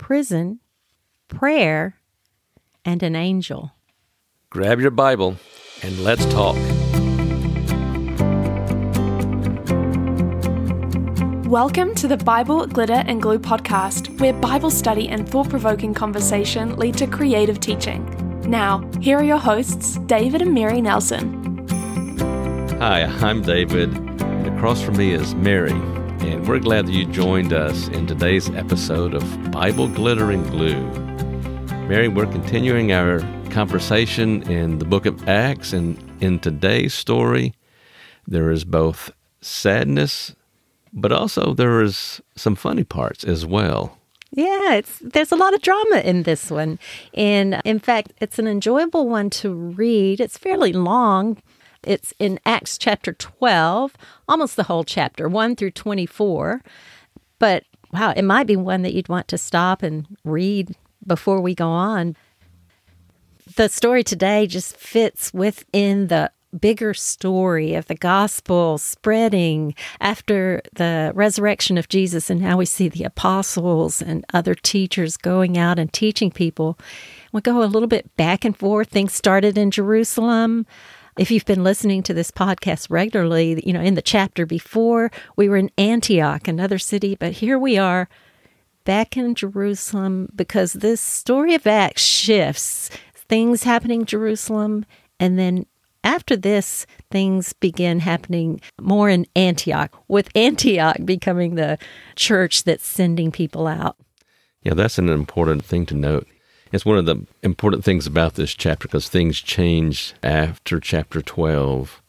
prison, prayer, and an angel. Grab your Bible and let's talk. Welcome to the Bible, Glitter, and Glue podcast, where Bible study and thought provoking conversation lead to creative teaching. Now, here are your hosts, David and Mary Nelson. Hi, I'm David, and across from me is Mary, and we're glad that you joined us in today's episode of Bible, Glitter, and Glue. Mary, we're continuing our conversation in the book of Acts, and in today's story, there is both sadness but also there is some funny parts as well. Yeah, it's there's a lot of drama in this one. And in fact, it's an enjoyable one to read. It's fairly long. It's in Acts chapter 12, almost the whole chapter, 1 through 24. But wow, it might be one that you'd want to stop and read before we go on. The story today just fits within the bigger story of the gospel spreading after the resurrection of Jesus. And now we see the apostles and other teachers going out and teaching people. We go a little bit back and forth. Things started in Jerusalem. If you've been listening to this podcast regularly, you know, in the chapter before, we were in Antioch, another city, but here we are back in Jerusalem because this story of Acts shifts. Things happening in Jerusalem, and then after this, things begin happening more in Antioch, with Antioch becoming the church that's sending people out. Yeah, that's an important thing to note. It's one of the important things about this chapter because things change after chapter 12.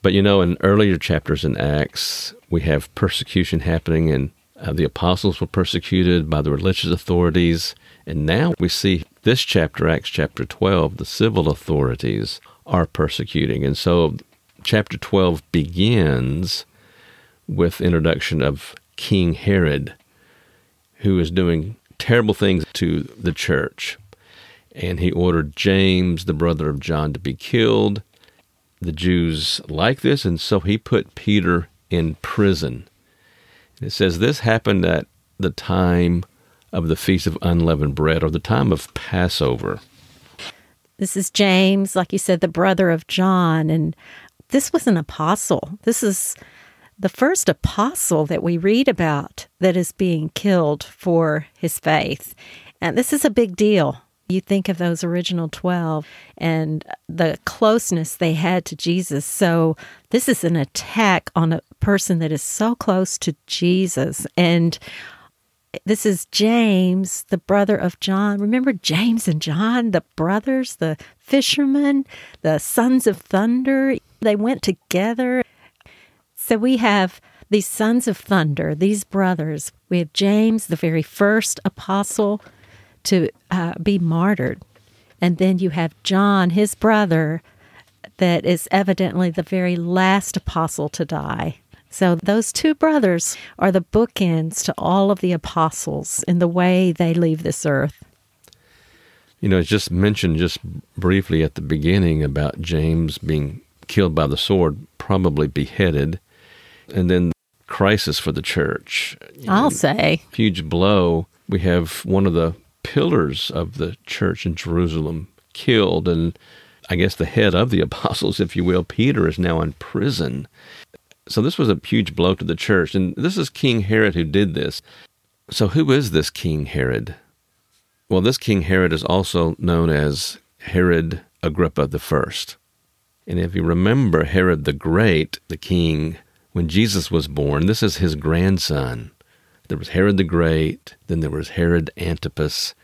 But you know, in earlier chapters in Acts, we have persecution happening, and uh, the apostles were persecuted by the religious authorities. And now we see this chapter, Acts chapter 12, the civil authorities are persecuting. And so chapter 12 begins with introduction of King Herod, who is doing terrible things to the church. And he ordered James, the brother of John, to be killed. The Jews like this, and so he put Peter in prison. it says this happened at the time of the Feast of Unleavened Bread, or the time of Passover. This is James, like you said, the brother of John. And this was an apostle. This is the first apostle that we read about that is being killed for his faith. And this is a big deal. You think of those original 12 and the closeness they had to Jesus. So, this is an attack on a person that is so close to Jesus. And this is James, the brother of John. Remember James and John, the brothers, the fishermen, the sons of thunder? They went together. So we have these sons of thunder, these brothers. We have James, the very first apostle to uh, be martyred. And then you have John, his brother, that is evidently the very last apostle to die. So, those two brothers are the bookends to all of the apostles in the way they leave this earth. You know, it's just mentioned just briefly at the beginning about James being killed by the sword, probably beheaded, and then crisis for the church. I'll say. Huge blow. We have one of the pillars of the church in Jerusalem killed, and I guess the head of the apostles, if you will, Peter, is now in prison. So this was a huge blow to the church. And this is King Herod who did this. So who is this King Herod? Well, this King Herod is also known as Herod Agrippa the First. And if you remember Herod the Great, the king, when Jesus was born, this is his grandson. There was Herod the Great, then there was Herod Antipas,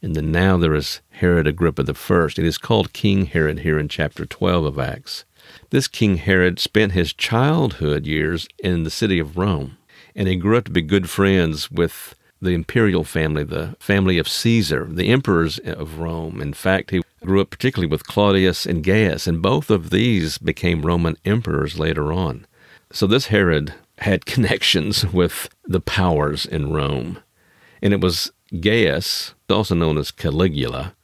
and then now there is Herod Agrippa I. It is called King Herod here in chapter 12 of Acts. This King Herod spent his childhood years in the city of Rome, and he grew up to be good friends with the imperial family, the family of Caesar, the emperors of Rome. In fact, he grew up particularly with Claudius and Gaius, and both of these became Roman emperors later on. So this Herod had connections with the powers in Rome. And it was Gaius, also known as Caligula,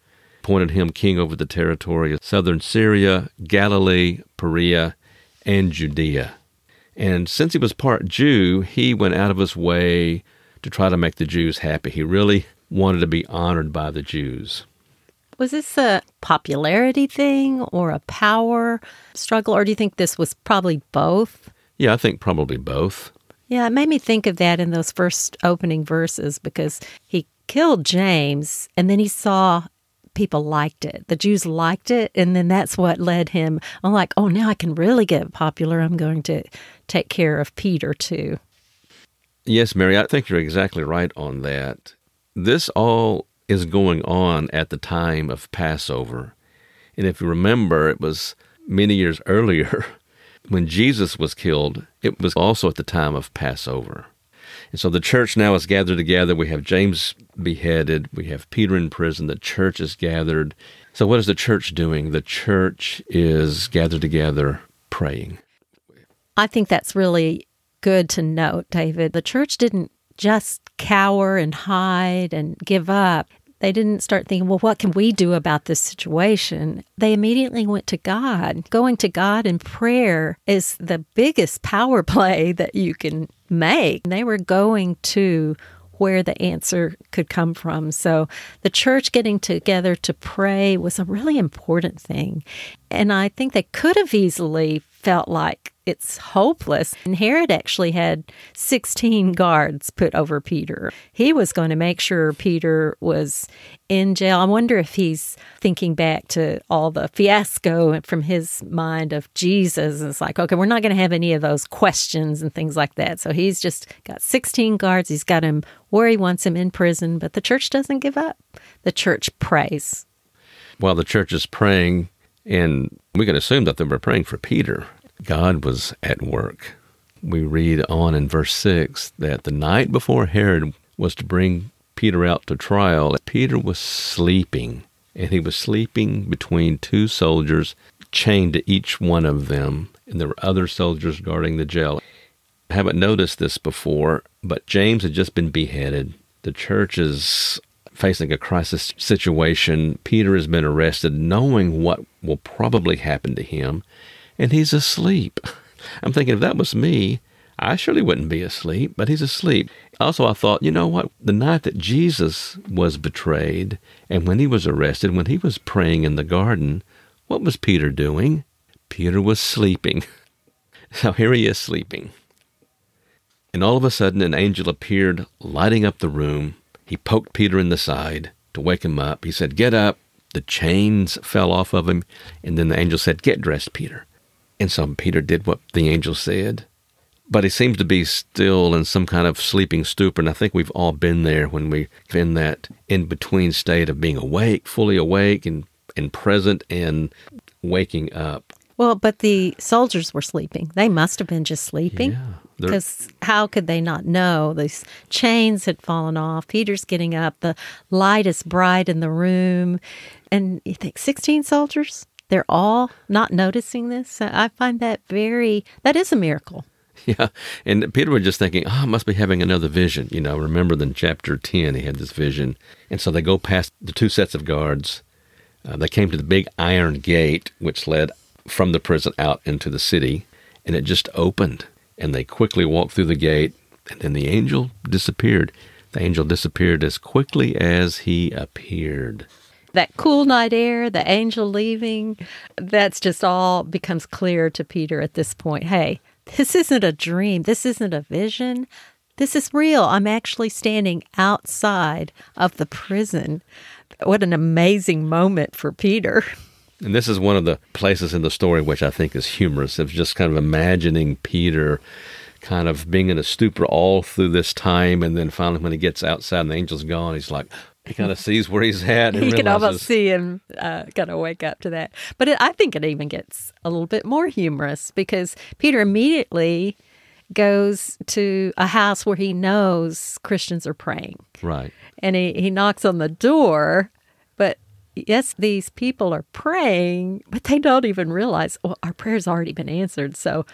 appointed him king over the territory of southern Syria, Galilee, Perea, and Judea. And since he was part Jew, he went out of his way to try to make the Jews happy. He really wanted to be honored by the Jews. Was this a popularity thing or a power struggle, or do you think this was probably both? Yeah, I think probably both. Yeah, it made me think of that in those first opening verses because he killed James and then he saw people liked it. The Jews liked it, and then that's what led him. I'm like, oh, now I can really get popular. I'm going to take care of Peter too. Yes, Mary, I think you're exactly right on that. This all is going on at the time of Passover. And if you remember, it was many years earlier when Jesus was killed, it was also at the time of Passover. And so the church now is gathered together. We have James beheaded. We have Peter in prison. The church is gathered. So, what is the church doing? The church is gathered together praying. I think that's really good to note, David. The church didn't just cower and hide and give up. They didn't start thinking, well, what can we do about this situation? They immediately went to God. Going to God in prayer is the biggest power play that you can make. They were going to where the answer could come from. So the church getting together to pray was a really important thing. And I think they could have easily felt like it's hopeless. And Herod actually had 16 guards put over Peter. He was going to make sure Peter was in jail. I wonder if he's thinking back to all the fiasco from his mind of Jesus. It's like, okay, we're not going to have any of those questions and things like that. So he's just got 16 guards. He's got him where he wants him in prison, but the church doesn't give up. The church prays. While the church is praying, and we can assume that they were praying for Peter God was at work. We read on in verse 6 that the night before Herod was to bring Peter out to trial, Peter was sleeping, and he was sleeping between two soldiers, chained to each one of them, and there were other soldiers guarding the jail. I haven't noticed this before, but James had just been beheaded. The church is facing a crisis situation. Peter has been arrested, knowing what will probably happen to him and he's asleep. I'm thinking if that was me, I surely wouldn't be asleep, but he's asleep. Also, I thought, you know what? The night that Jesus was betrayed and when he was arrested, when he was praying in the garden, what was Peter doing? Peter was sleeping. So here he is sleeping. And all of a sudden, an angel appeared, lighting up the room. He poked Peter in the side to wake him up. He said, Get up. The chains fell off of him. And then the angel said, Get dressed, Peter. And so Peter did what the angel said. But he seems to be still in some kind of sleeping stupor. And I think we've all been there when we're in that in between state of being awake, fully awake and, and present and waking up. Well, but the soldiers were sleeping. They must have been just sleeping. Yeah, because how could they not know? These chains had fallen off. Peter's getting up. The light is bright in the room. And you think 16 soldiers? They're all not noticing this. I find that very, that is a miracle. Yeah. And Peter was just thinking, oh, I must be having another vision. You know, remember in chapter 10, he had this vision. And so they go past the two sets of guards. Uh, they came to the big iron gate, which led from the prison out into the city. And it just opened. And they quickly walked through the gate. And then the angel disappeared. The angel disappeared as quickly as he appeared that cool night air, the angel leaving, that's just all becomes clear to Peter at this point. Hey, this isn't a dream. This isn't a vision. This is real. I'm actually standing outside of the prison. What an amazing moment for Peter. And this is one of the places in the story which I think is humorous of just kind of imagining Peter kind of being in a stupor all through this time. And then finally, when he gets outside and the angel's gone, he's like, he kind of sees where he's at. And realizes, can almost see him uh, kind of wake up to that. But it, I think it even gets a little bit more humorous because Peter immediately goes to a house where he knows Christians are praying. Right. And he, he knocks on the door, but yes, these people are praying, but they don't even realize, well, our prayer's already been answered. So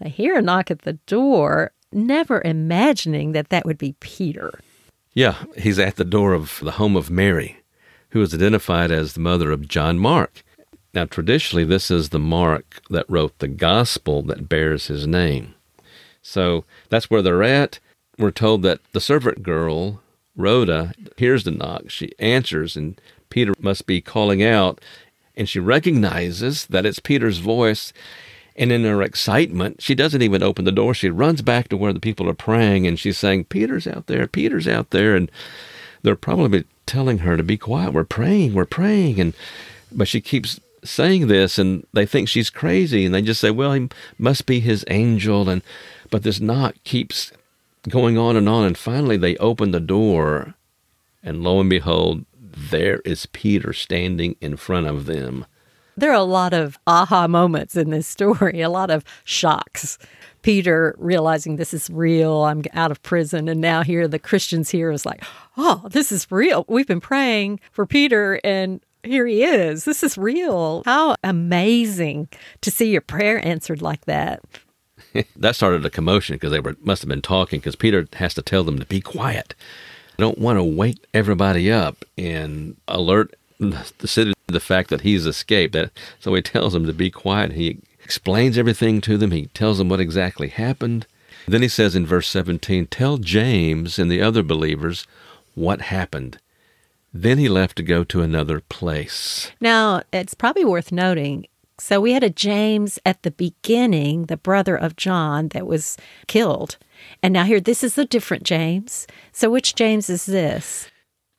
they hear a knock at the door, never imagining that that would be Peter. Yeah, he's at the door of the home of Mary, who is identified as the mother of John Mark. Now, traditionally, this is the Mark that wrote the gospel that bears his name. So that's where they're at. We're told that the servant girl Rhoda hears the knock. She answers, and Peter must be calling out, and she recognizes that it's Peter's voice. And in her excitement, she doesn't even open the door. She runs back to where the people are praying and she's saying, Peter's out there, Peter's out there. And they're probably telling her to be quiet. We're praying, we're praying. And but she keeps saying this and they think she's crazy and they just say, Well, he must be his angel and but this knock keeps going on and on and finally they open the door and lo and behold, there is Peter standing in front of them. There are a lot of aha moments in this story, a lot of shocks. Peter realizing this is real, I'm out of prison, and now here the Christians here is like, oh, this is real. We've been praying for Peter, and here he is. This is real. How amazing to see your prayer answered like that. that started a commotion because they were must have been talking because Peter has to tell them to be quiet. I don't want to wake everybody up and alert the city the fact that he's escaped. That so he tells them to be quiet. He explains everything to them. He tells them what exactly happened. Then he says in verse 17, "Tell James and the other believers what happened." Then he left to go to another place. Now, it's probably worth noting. So we had a James at the beginning, the brother of John, that was killed. And now here, this is a different James. So which James is this?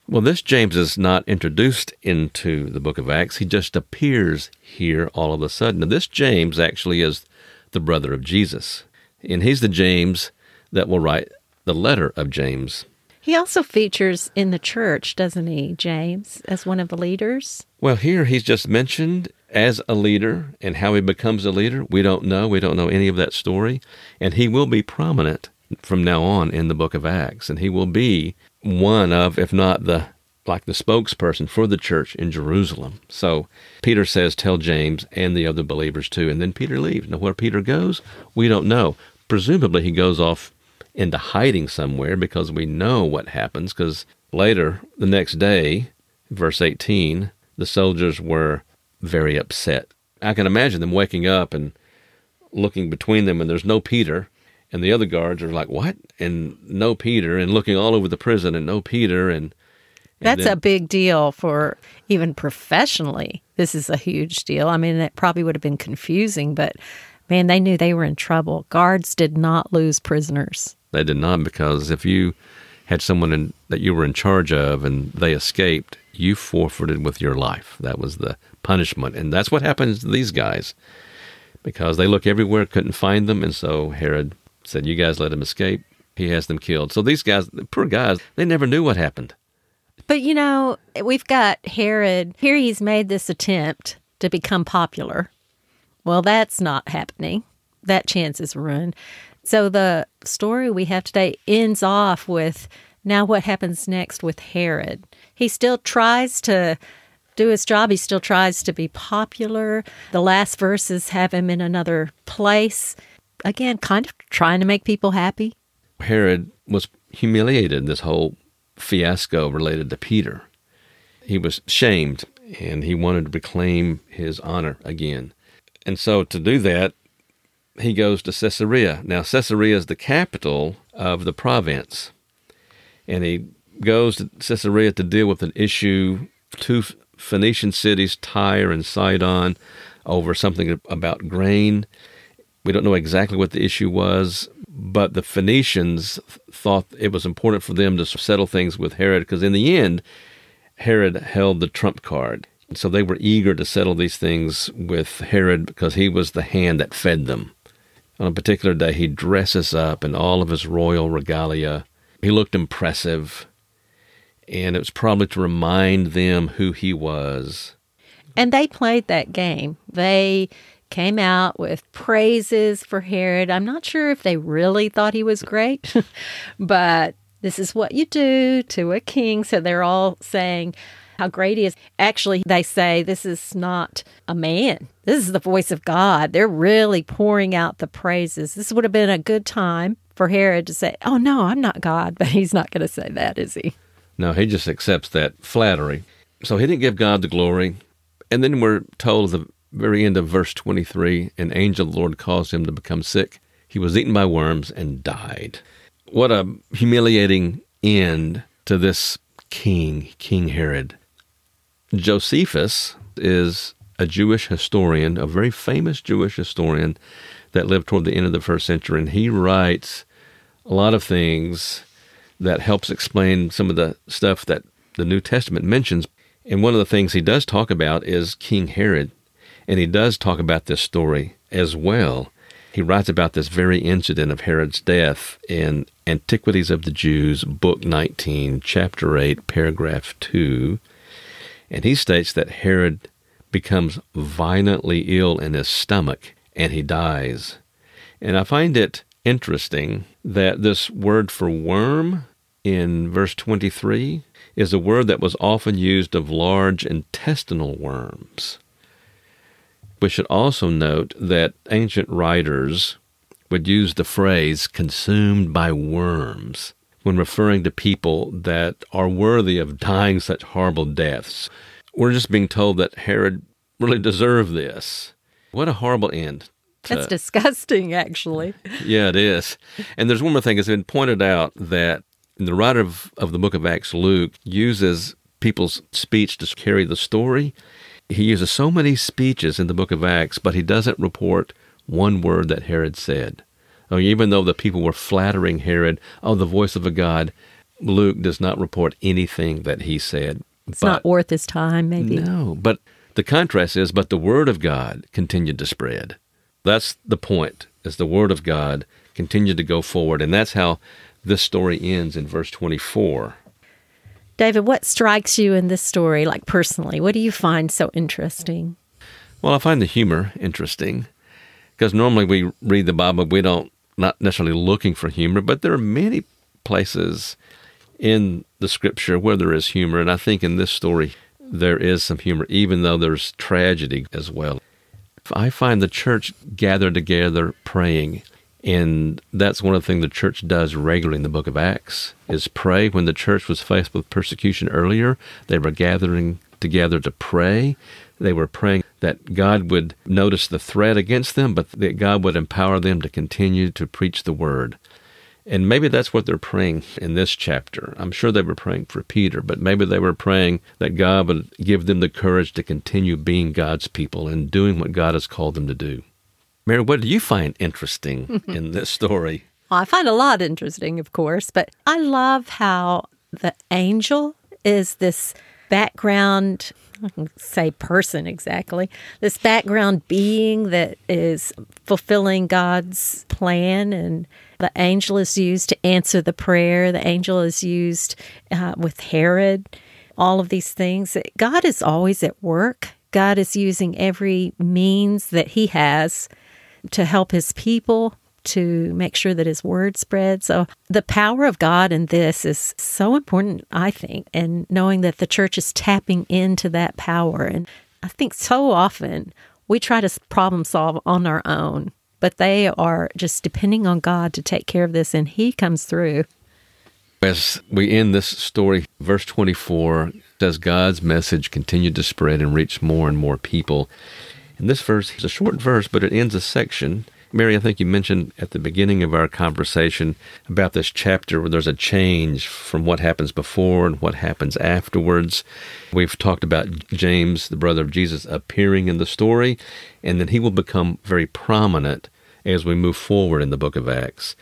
Well, this James is not introduced into the book of Acts. He just appears here all of a sudden. Now, this James actually is the brother of Jesus. And he's the James that will write the letter of James. He also features in the church, doesn't he, James, as one of the leaders? Well, here he's just mentioned as a leader and how he becomes a leader. We don't know. We don't know any of that story. And he will be prominent from now on in the book of Acts. And he will be one of, if not the like the spokesperson for the church in Jerusalem. So Peter says, Tell James and the other believers too. And then Peter leaves. Now, where Peter goes, we don't know. Presumably, he goes off into hiding somewhere because we know what happens. Because later, the next day, verse 18, the soldiers were very upset. I can imagine them waking up and looking between them, and there's no Peter. And the other guards are like, What? And no Peter, and looking all over the prison, and no Peter. And, and that's then, a big deal for even professionally. This is a huge deal. I mean, it probably would have been confusing, but man, they knew they were in trouble. Guards did not lose prisoners. They did not, because if you had someone in, that you were in charge of and they escaped, you forfeited with your life. That was the punishment. And that's what happens to these guys because they look everywhere, couldn't find them. And so Herod said, You guys let him escape. He has them killed. So these guys, the poor guys, they never knew what happened. But you know, we've got Herod. Here he's made this attempt to become popular. Well, that's not happening. That chance is ruined. So the story we have today ends off with now what happens next with Herod. He still tries to do his job. He still tries to be popular. The last verses have him in another place. Again, kind of trying to make people happy. Herod was humiliated this whole fiasco related to Peter. He was shamed and he wanted to reclaim his honor again. And so to do that, he goes to Caesarea. Now, Caesarea is the capital of the province. And he goes to Caesarea to deal with an issue, two Phoenician cities, Tyre and Sidon, over something about grain. We don't know exactly what the issue was, but the Phoenicians thought it was important for them to settle things with Herod because, in the end, Herod held the trump card. So they were eager to settle these things with Herod because he was the hand that fed them. On a particular day, he dresses up in all of his royal regalia. He looked impressive, and it was probably to remind them who he was. And they played that game. They came out with praises for Herod. I'm not sure if they really thought he was great, but this is what you do to a king. So they're all saying how great he is. Actually, they say this is not a man. This is the voice of God. They're really pouring out the praises. This would have been a good time for Herod to say, Oh, no, I'm not God. But he's not going to say that, is he? No, he just accepts that flattery. So he didn't give God the glory. And then we're told the very end of verse 23 an angel of the Lord caused him to become sick. He was eaten by worms and died. What a humiliating end to this king, King Herod. Josephus is a Jewish historian, a very famous Jewish historian that lived toward the end of the first century, and he writes a lot of things that helps explain some of the stuff that the New Testament mentions. And one of the things he does talk about is King Herod, and he does talk about this story as well. He writes about this very incident of Herod's death in Antiquities of the Jews, Book 19, Chapter 8, Paragraph 2. And he states that Herod becomes violently ill in his stomach and he dies. And I find it interesting that this word for worm in verse 23 is a word that was often used of large intestinal worms. We should also note that ancient writers would use the phrase consumed by worms when referring to people that are worthy of dying such horrible deaths. We're just being told that Herod really deserved this. What a horrible end. To, That's disgusting, actually. Yeah, it is. And there's one more thing. It's been pointed out that the writer of, of the book of Acts, Luke, uses people's speech to carry the story. He uses so many speeches in the book of Acts, but he doesn't report one word that Herod said. Oh, even though the people were flattering Herod, oh, the voice of a God, Luke does not report anything that he said. It's but, not worth his time, maybe. No, but the contrast is, but the word of God continued to spread. That's the point, is the word of God continued to go forward. And that's how this story ends in verse 24. David, what strikes you in this story, like personally? What do you find so interesting? Well, I find the humor interesting because normally we read the Bible, we don't, not necessarily looking for humor, but there are many places in the scripture where there is humor. And I think in this story, there is some humor, even though there's tragedy as well. I find the church gathered together praying. And that's one of the things the church does regularly in the book of Acts is pray. When the church was faced with persecution earlier, they were gathering together to pray. They were praying that God would notice the threat against them, but that God would empower them to continue to preach the word. And maybe that's what they're praying in this chapter. I'm sure they were praying for Peter, but maybe they were praying that God would give them the courage to continue being God's people and doing what God has called them to do. Mary, what do you find interesting in this story? Well, I find a lot interesting, of course, but I love how the angel is this background I can say person exactly this background being that is fulfilling god's plan and the angel is used to answer the prayer. The angel is used uh, with herod all of these things. God is always at work. God is using every means that he has to help his people to make sure that his word spreads. So the power of God in this is so important, I think, and knowing that the church is tapping into that power. And I think so often we try to problem solve on our own, but they are just depending on God to take care of this, and He comes through. As we end this story, verse 24 says God's message continued to spread and reach more and more people. And this verse is a short verse, but it ends a section Mary, I think you mentioned at the beginning of our conversation about this chapter where there's a change from what happens before and what happens afterwards. We've talked about James, the brother of Jesus, appearing in the story, and then he will become very prominent as we move forward in the book of Acts.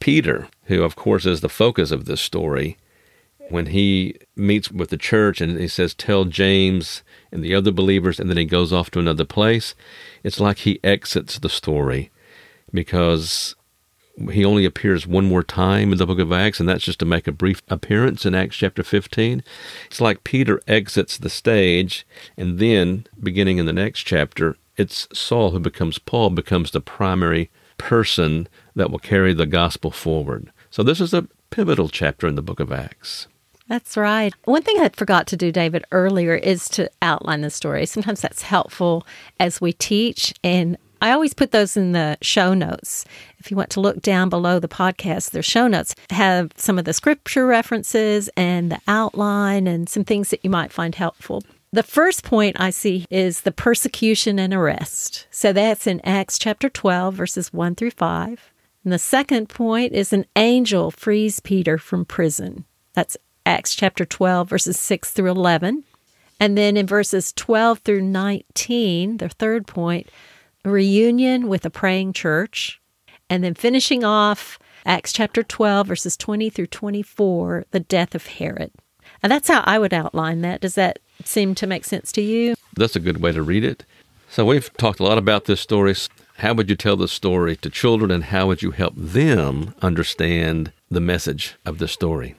Peter, who of course is the focus of this story, when he meets with the church and he says, Tell James and the other believers, and then he goes off to another place, it's like he exits the story because he only appears one more time in the book of Acts, and that's just to make a brief appearance in Acts chapter 15. It's like Peter exits the stage, and then, beginning in the next chapter, it's Saul who becomes Paul, becomes the primary person that will carry the gospel forward. So this is a pivotal chapter in the book of Acts. That's right. One thing I forgot to do, David, earlier is to outline the story. Sometimes that's helpful as we teach, and I always put those in the show notes. If you want to look down below the podcast, their show notes have some of the scripture references and the outline and some things that you might find helpful. The first point I see is the persecution and arrest. So that's in Acts chapter 12, verses 1 through 5. And the second point is an angel frees Peter from prison. That's Acts chapter 12, verses 6 through 11. And then in verses 12 through 19, their third point, reunion with a praying church. And then finishing off Acts chapter 12, verses 20 through 24, the death of Herod. And that's how I would outline that. Does that seem to make sense to you? That's a good way to read it. So we've talked a lot about this story. How would you tell the story to children and how would you help them understand the message of the story?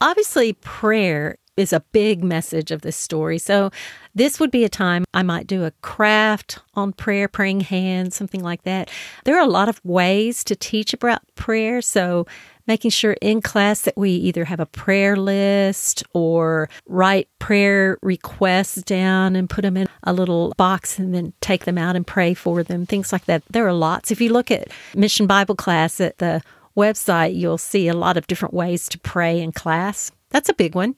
Obviously, prayer is a big message of this story. So, this would be a time I might do a craft on prayer, praying hands, something like that. There are a lot of ways to teach about prayer. So, making sure in class that we either have a prayer list or write prayer requests down and put them in a little box and then take them out and pray for them, things like that. There are lots. If you look at Mission Bible class at the website, you'll see a lot of different ways to pray in class. That's a big one.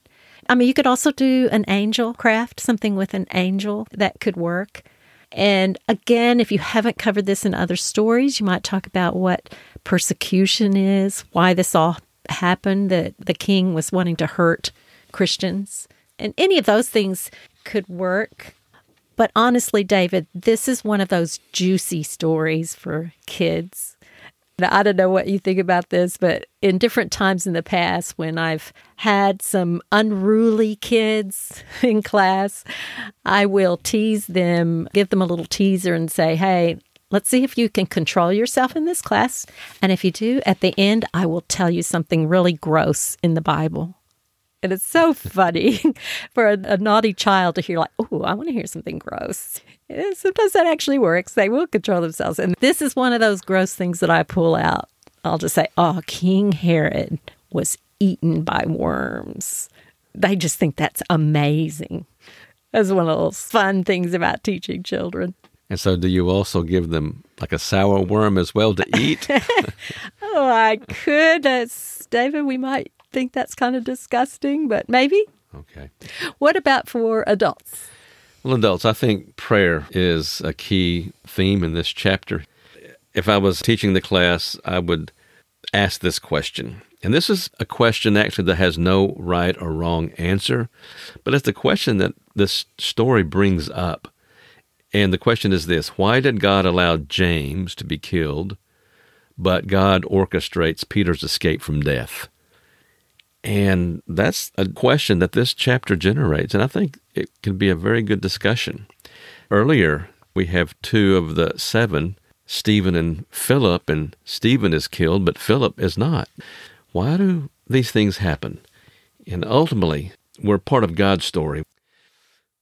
I mean, you could also do an angel craft, something with an angel that could work. And again, if you haven't covered this in other stories, you might talk about what persecution is, why this all happened, that the king was wanting to hurt Christians. And any of those things could work. But honestly, David, this is one of those juicy stories for kids. I don't know what you think about this, but in different times in the past, when I've had some unruly kids in class, I will tease them, give them a little teaser, and say, hey, let's see if you can control yourself in this class. And if you do, at the end, I will tell you something really gross in the Bible. And it's so funny for a, a naughty child to hear, like, oh, I want to hear something gross. And sometimes that actually works. They will control themselves. And this is one of those gross things that I pull out. I'll just say, oh, King Herod was eaten by worms. They just think that's amazing. That's one of those fun things about teaching children. And so, do you also give them like a sour worm as well to eat? oh, I could. That's, David, we might think that's kind of disgusting, but maybe. Okay. What about for adults? Well, adults, I think prayer is a key theme in this chapter. If I was teaching the class, I would ask this question. And this is a question actually that has no right or wrong answer, but it's the question that this story brings up. And the question is this Why did God allow James to be killed, but God orchestrates Peter's escape from death? And that's a question that this chapter generates. And I think it can be a very good discussion. Earlier, we have two of the seven, Stephen and Philip, and Stephen is killed, but Philip is not. Why do these things happen? And ultimately, we're part of God's story.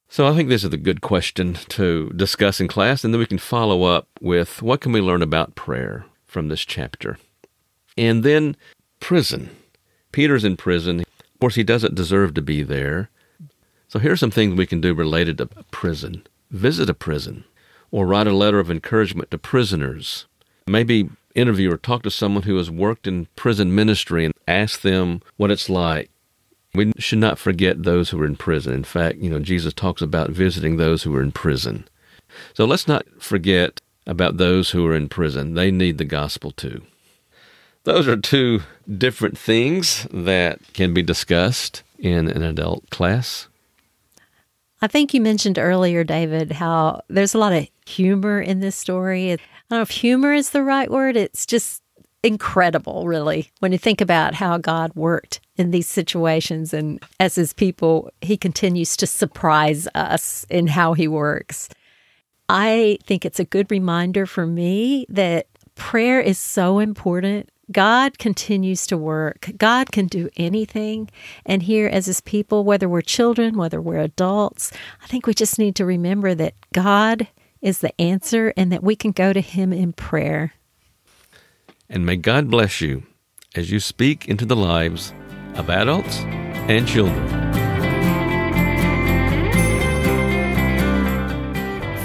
So I think this is a good question to discuss in class, and then we can follow up with what can we learn about prayer from this chapter. And then prison. Peter's in prison. Of course, he doesn't deserve to be there. So here's some things we can do related to prison. Visit a prison or write a letter of encouragement to prisoners. Maybe interview or talk to someone who has worked in prison ministry and ask them what it's like. We should not forget those who are in prison. In fact, you know, Jesus talks about visiting those who are in prison. So let's not forget about those who are in prison. They need the gospel too. Those are two different things that can be discussed in an adult class. I think you mentioned earlier, David, how there's a lot of humor in this story. I don't know if humor is the right word. It's just incredible, really, when you think about how God worked in these situations. And as his people, he continues to surprise us in how he works. I think it's a good reminder for me that prayer is so important God continues to work. God can do anything. And here, as His people, whether we're children, whether we're adults, I think we just need to remember that God is the answer and that we can go to Him in prayer. And may God bless you as you speak into the lives of adults and children.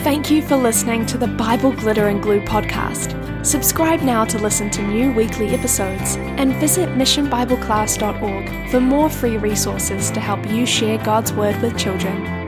Thank you for listening to the Bible Glitter and Glue podcast. Subscribe now to listen to new weekly episodes and visit missionbibleclass.org for more free resources to help you share God's Word with children.